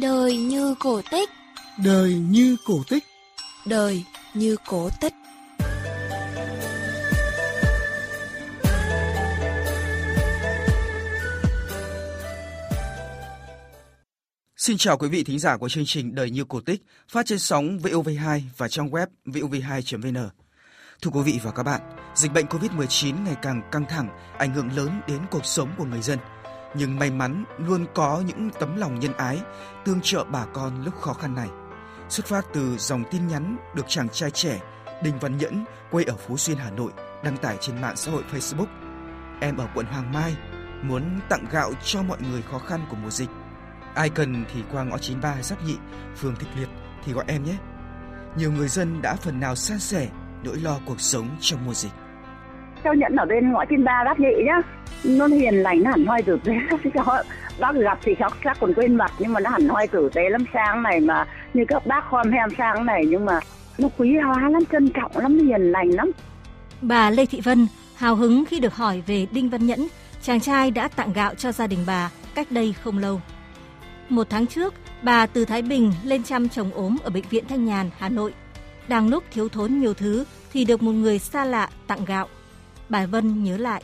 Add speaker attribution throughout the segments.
Speaker 1: Đời như cổ tích.
Speaker 2: Đời như cổ tích.
Speaker 1: Đời như cổ tích.
Speaker 2: Xin chào quý vị thính giả của chương trình Đời như cổ tích phát trên sóng VOV2 và trong web vov2.vn. Thưa quý vị và các bạn, dịch bệnh COVID-19 ngày càng căng thẳng, ảnh hưởng lớn đến cuộc sống của người dân – nhưng may mắn luôn có những tấm lòng nhân ái tương trợ bà con lúc khó khăn này. Xuất phát từ dòng tin nhắn được chàng trai trẻ Đinh Văn Nhẫn quê ở Phú Xuyên Hà Nội đăng tải trên mạng xã hội Facebook. Em ở quận Hoàng Mai muốn tặng gạo cho mọi người khó khăn của mùa dịch. Ai cần thì qua ngõ 93 Giáp Nhị, phường Thịnh Liệt thì gọi em nhé. Nhiều người dân đã phần nào san sẻ nỗi lo cuộc sống trong mùa dịch
Speaker 3: cháu nhận ở bên ngõ trên ba bác nhị nhá? Nó hiền lành, nó hẳn hoi tử tế cháu bác gặp thì cháu chắc còn quên mặt, nhưng mà nó hẳn hoi tử tế lắm. Sang này mà như các bác khom hem sang này, nhưng mà nó quý hóa lắm, trân trọng lắm, hiền lành lắm.
Speaker 4: Bà Lê Thị Vân hào hứng khi được hỏi về Đinh Văn Nhẫn. Chàng trai đã tặng gạo cho gia đình bà cách đây không lâu. Một tháng trước, bà từ Thái Bình lên chăm chồng ốm ở bệnh viện Thanh Nhàn, Hà Nội. Đang lúc thiếu thốn nhiều thứ thì được một người xa lạ tặng gạo. Bà Vân nhớ lại.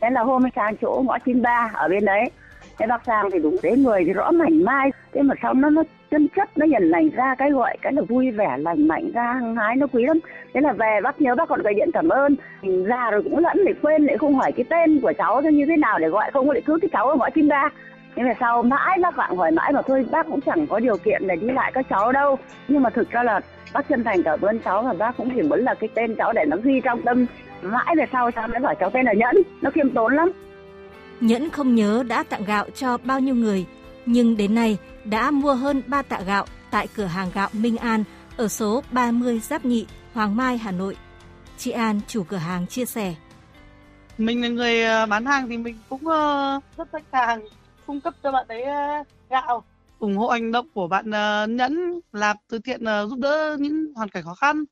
Speaker 3: Thế là hôm ấy sang chỗ ngõ 93 ở bên đấy. Thế bác sang thì đúng thế người thì rõ mảnh mai. Thế mà sau nó nó chân chất, nó dần lành ra cái gọi, cái là vui vẻ, lành mạnh ra, hăng hái, nó quý lắm thế là về, bác nhớ bác còn gọi điện cảm ơn già rồi cũng lẫn để quên lại không hỏi cái tên của cháu như thế nào để gọi không có lại cứ cái cháu ở ngõ 93 nhưng mà sau mãi bác bạn hỏi mãi mà thôi, bác cũng chẳng có điều kiện để đi lại các cháu đâu nhưng mà thực ra là bác chân thành cảm ơn cháu và bác cũng chỉ muốn là cái tên cháu để nó ghi trong tâm mãi về sau cháu mới hỏi cháu tên là nhẫn nó khiêm tốn lắm
Speaker 4: nhẫn không nhớ đã tặng gạo cho bao nhiêu người nhưng đến nay đã mua hơn 3 tạ gạo tại cửa hàng gạo Minh An ở số 30 Giáp Nhị, Hoàng Mai, Hà Nội. Chị An, chủ cửa hàng chia sẻ.
Speaker 5: Mình là người ờ, bán hàng thì mình cũng ờ, rất sẵn sàng cung cấp cho bạn ấy ờ, gạo ủng hộ hành động của bạn uh, Nhẫn làm từ thiện uh, giúp đỡ những hoàn cảnh khó khăn.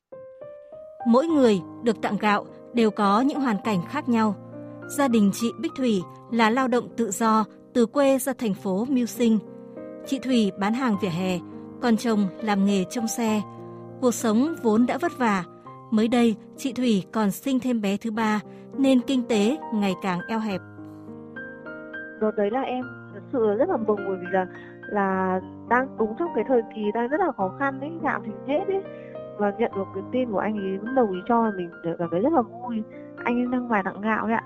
Speaker 4: Mỗi người được tặng gạo đều có những hoàn cảnh khác nhau. Gia đình chị Bích Thủy là lao động tự do từ quê ra thành phố mưu sinh. Chị Thủy bán hàng vỉa hè, còn chồng làm nghề trông xe. Cuộc sống vốn đã vất vả. Mới đây, chị Thủy còn sinh thêm bé thứ ba nên kinh tế ngày càng eo hẹp.
Speaker 6: Đợt đấy là em thật sự rất là mừng bởi vì là là đang đúng trong cái thời kỳ đang rất là khó khăn đấy gạo thì hết ấy. Và nhận được cái tin của anh ấy đồng ý cho mình cảm thấy rất là vui. Anh ấy đang ngoài tặng gạo ấy ạ.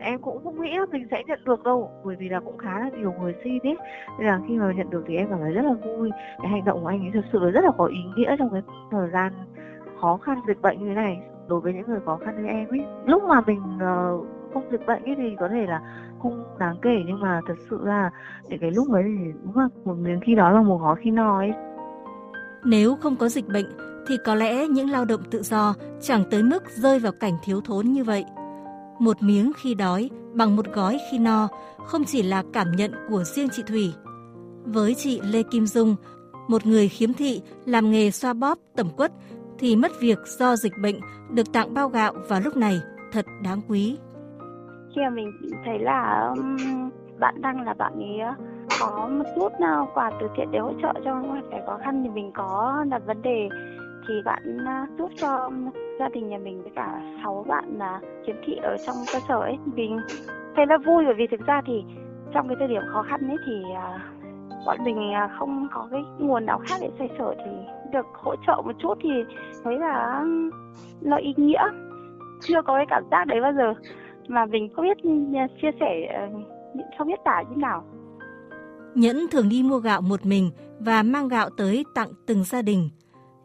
Speaker 6: Em cũng không nghĩ là mình sẽ nhận được đâu bởi vì là cũng khá là nhiều người xin ấy. Nên là khi mà nhận được thì em cảm thấy rất là vui. Cái hành động của anh ấy thật sự là rất là có ý nghĩa trong cái thời gian khó khăn dịch bệnh như thế này đối với những người khó khăn như em ấy. Lúc mà mình uh, không dịch bệnh ấy thì có thể là không đáng kể nhưng mà thật sự là để cái lúc ấy thì đúng là một miếng khi đó là một gói khi no ấy
Speaker 4: nếu không có dịch bệnh thì có lẽ những lao động tự do chẳng tới mức rơi vào cảnh thiếu thốn như vậy. Một miếng khi đói bằng một gói khi no không chỉ là cảm nhận của riêng chị Thủy. Với chị Lê Kim Dung, một người khiếm thị làm nghề xoa bóp tẩm quất thì mất việc do dịch bệnh được tặng bao gạo vào lúc này thật đáng quý
Speaker 7: khi mà mình thấy là um, bạn đăng là bạn ấy uh, có một chút nào quà từ thiện để hỗ trợ cho hoàn cảnh khó khăn thì mình có đặt vấn đề. Thì bạn uh, giúp cho um, gia đình nhà mình với cả sáu bạn là khiếm thị ở trong cơ sở ấy. Mình thấy là vui bởi vì thực ra thì trong cái thời điểm khó khăn ấy thì bọn mình không có cái nguồn nào khác để xoay sở thì được hỗ trợ một chút thì thấy là um, nó ý nghĩa. Chưa có cái cảm giác đấy bao giờ mà mình không biết chia sẻ không biết tả như nào
Speaker 4: Nhẫn thường đi mua gạo một mình và mang gạo tới tặng từng gia đình.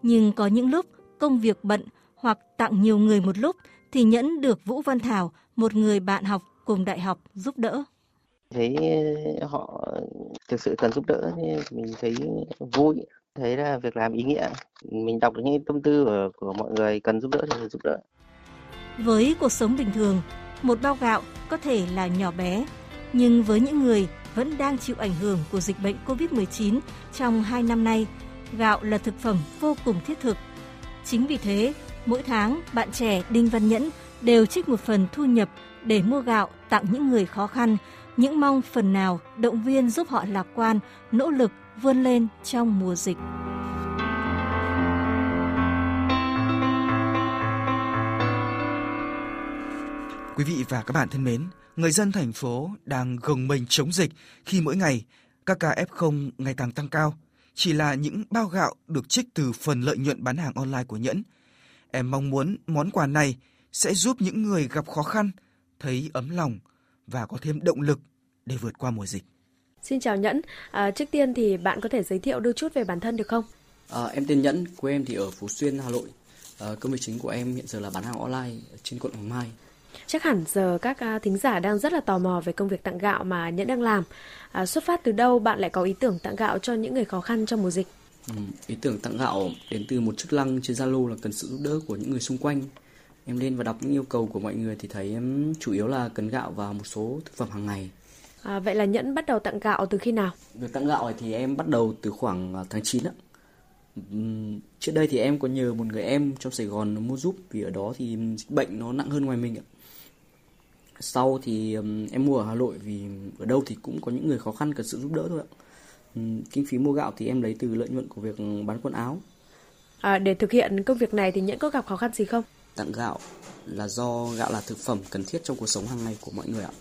Speaker 4: Nhưng có những lúc công việc bận hoặc tặng nhiều người một lúc thì Nhẫn được Vũ Văn Thảo, một người bạn học cùng đại học giúp đỡ.
Speaker 8: Thấy họ thực sự cần giúp đỡ mình thấy vui, thấy là việc làm ý nghĩa. Mình đọc được những tâm tư của, của mọi người cần giúp đỡ thì giúp đỡ.
Speaker 4: Với cuộc sống bình thường, một bao gạo có thể là nhỏ bé, nhưng với những người vẫn đang chịu ảnh hưởng của dịch bệnh COVID-19 trong 2 năm nay, gạo là thực phẩm vô cùng thiết thực. Chính vì thế, mỗi tháng bạn trẻ Đinh Văn Nhẫn đều trích một phần thu nhập để mua gạo tặng những người khó khăn, những mong phần nào động viên giúp họ lạc quan, nỗ lực vươn lên trong mùa dịch.
Speaker 2: Quý vị và các bạn thân mến, người dân thành phố đang gồng mình chống dịch khi mỗi ngày các ca F0 ngày càng tăng cao. Chỉ là những bao gạo được trích từ phần lợi nhuận bán hàng online của Nhẫn. Em mong muốn món quà này sẽ giúp những người gặp khó khăn thấy ấm lòng và có thêm động lực để vượt qua mùa dịch.
Speaker 9: Xin chào Nhẫn, à, trước tiên thì bạn có thể giới thiệu đôi chút về bản thân được không?
Speaker 10: À, em tên Nhẫn, quê em thì ở Phú Xuyên, Hà Nội. À, công việc chính của em hiện giờ là bán hàng online trên quận Hoàng Mai.
Speaker 9: Chắc hẳn giờ các uh, thính giả đang rất là tò mò về công việc tặng gạo mà Nhẫn đang làm. À, xuất phát từ đâu bạn lại có ý tưởng tặng gạo cho những người khó khăn trong mùa dịch?
Speaker 10: Ừ, ý tưởng tặng gạo đến từ một chức năng trên Zalo là cần sự giúp đỡ của những người xung quanh. Em lên và đọc những yêu cầu của mọi người thì thấy em chủ yếu là cần gạo và một số thực phẩm hàng ngày.
Speaker 9: À, vậy là Nhẫn bắt đầu tặng gạo từ khi nào?
Speaker 10: Việc tặng gạo thì em bắt đầu từ khoảng à, tháng 9 ạ. Trước đây thì em có nhờ một người em trong Sài Gòn mua giúp vì ở đó thì dịch bệnh nó nặng hơn ngoài mình ạ sau thì um, em mua ở Hà Nội vì ở đâu thì cũng có những người khó khăn cần sự giúp đỡ thôi ạ. Um, kinh phí mua gạo thì em lấy từ lợi nhuận của việc bán quần áo.
Speaker 9: À, để thực hiện công việc này thì Nhẫn có gặp khó khăn gì không?
Speaker 10: Tặng gạo là do gạo là thực phẩm cần thiết trong cuộc sống hàng ngày của mọi người ạ.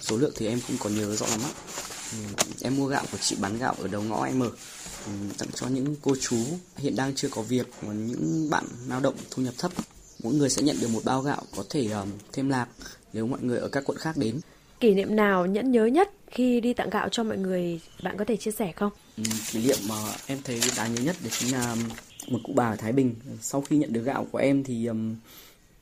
Speaker 10: Số lượng thì em cũng có nhớ rõ lắm ạ. Um, em mua gạo của chị bán gạo ở đầu ngõ em ở tặng cho những cô chú hiện đang chưa có việc và những bạn lao động thu nhập thấp mỗi người sẽ nhận được một bao gạo có thể um, thêm lạc nếu mọi người ở các quận khác đến.
Speaker 9: Kỷ niệm nào nhẫn nhớ nhất khi đi tặng gạo cho mọi người bạn có thể chia sẻ không?
Speaker 10: Ừ, kỷ niệm mà em thấy đáng nhớ nhất đấy chính là một cụ bà ở Thái Bình. Sau khi nhận được gạo của em thì um,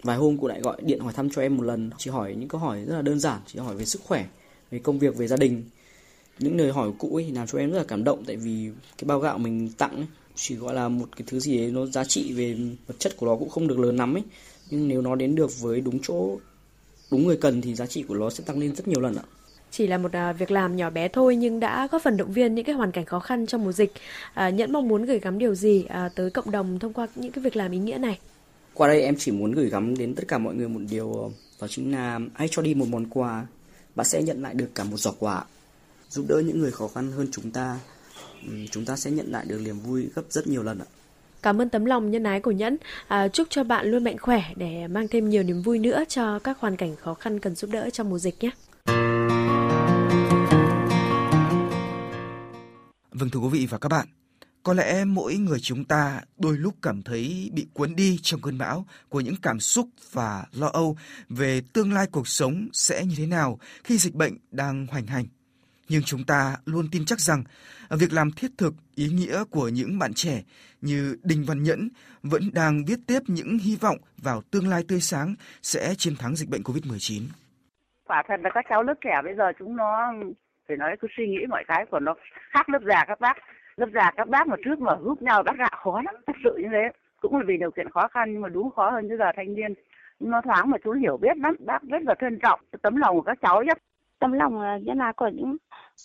Speaker 10: vài hôm cụ lại gọi điện hỏi thăm cho em một lần. Chỉ hỏi những câu hỏi rất là đơn giản, chỉ hỏi về sức khỏe, về công việc, về gia đình. Những lời hỏi của cụ ấy làm cho em rất là cảm động tại vì cái bao gạo mình tặng ấy, chỉ gọi là một cái thứ gì đấy nó giá trị về vật chất của nó cũng không được lớn lắm ấy nhưng nếu nó đến được với đúng chỗ đúng người cần thì giá trị của nó sẽ tăng lên rất nhiều lần ạ
Speaker 9: chỉ là một à, việc làm nhỏ bé thôi nhưng đã góp phần động viên những cái hoàn cảnh khó khăn trong mùa dịch. À, Nhẫn mong muốn gửi gắm điều gì à, tới cộng đồng thông qua những cái việc làm ý nghĩa này?
Speaker 10: Qua đây em chỉ muốn gửi gắm đến tất cả mọi người một điều đó chính là hãy cho đi một món quà, bạn sẽ nhận lại được cả một giỏ quà. Giúp đỡ những người khó khăn hơn chúng ta, chúng ta sẽ nhận lại được niềm vui gấp rất nhiều lần ạ.
Speaker 9: Cảm ơn tấm lòng nhân ái của Nhẫn. À, chúc cho bạn luôn mạnh khỏe để mang thêm nhiều niềm vui nữa cho các hoàn cảnh khó khăn cần giúp đỡ trong mùa dịch nhé.
Speaker 2: Vâng thưa quý vị và các bạn, có lẽ mỗi người chúng ta đôi lúc cảm thấy bị cuốn đi trong cơn bão của những cảm xúc và lo âu về tương lai cuộc sống sẽ như thế nào khi dịch bệnh đang hoành hành nhưng chúng ta luôn tin chắc rằng việc làm thiết thực, ý nghĩa của những bạn trẻ như Đinh Văn Nhẫn vẫn đang viết tiếp những hy vọng vào tương lai tươi sáng sẽ chiến thắng dịch bệnh COVID-19.
Speaker 3: Quả thật là các cháu lớp trẻ bây giờ chúng nó phải nói cứ suy nghĩ mọi cái của nó khác lớp già các bác. Lớp già các bác mà trước mà giúp nhau bắt gạo khó lắm, thật sự như thế. Cũng là vì điều kiện khó khăn nhưng mà đúng khó hơn bây giờ thanh niên nó thoáng mà chú hiểu biết lắm bác rất là trân trọng tấm lòng của các cháu nhất
Speaker 7: tấm lòng nhân ái của những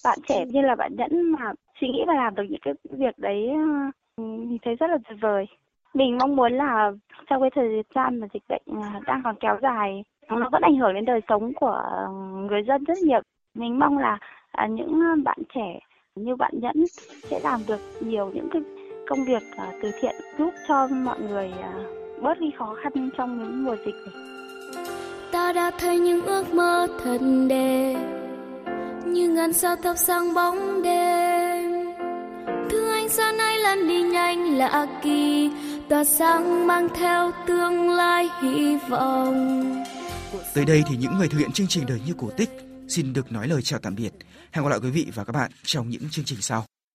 Speaker 7: bạn trẻ như là bạn nhẫn mà suy nghĩ và làm được những cái việc đấy ờ, mình thấy rất là tuyệt vời. Mình mong muốn là trong cái thời gian mà dịch bệnh ờ, đang còn kéo dài, nó vẫn ảnh hưởng đến đời sống của ờ, người dân rất nhiều. Mình mong là à, những bạn trẻ như bạn nhẫn sẽ làm được nhiều những cái công việc từ thiện giúp cho mọi người bớt đi khó khăn trong những mùa dịch này.
Speaker 1: Ta đã thấy những ước mơ thật đẹp như ngàn sao thắp sáng bóng đêm. Thương anh, xa nay lần đi nhanh lạ kỳ tỏa sáng mang theo tương lai hy vọng.
Speaker 2: Tới đây thì những người thực hiện chương trình đời như cổ tích xin được nói lời chào tạm biệt. Hẹn gặp lại quý vị và các bạn trong những chương trình sau.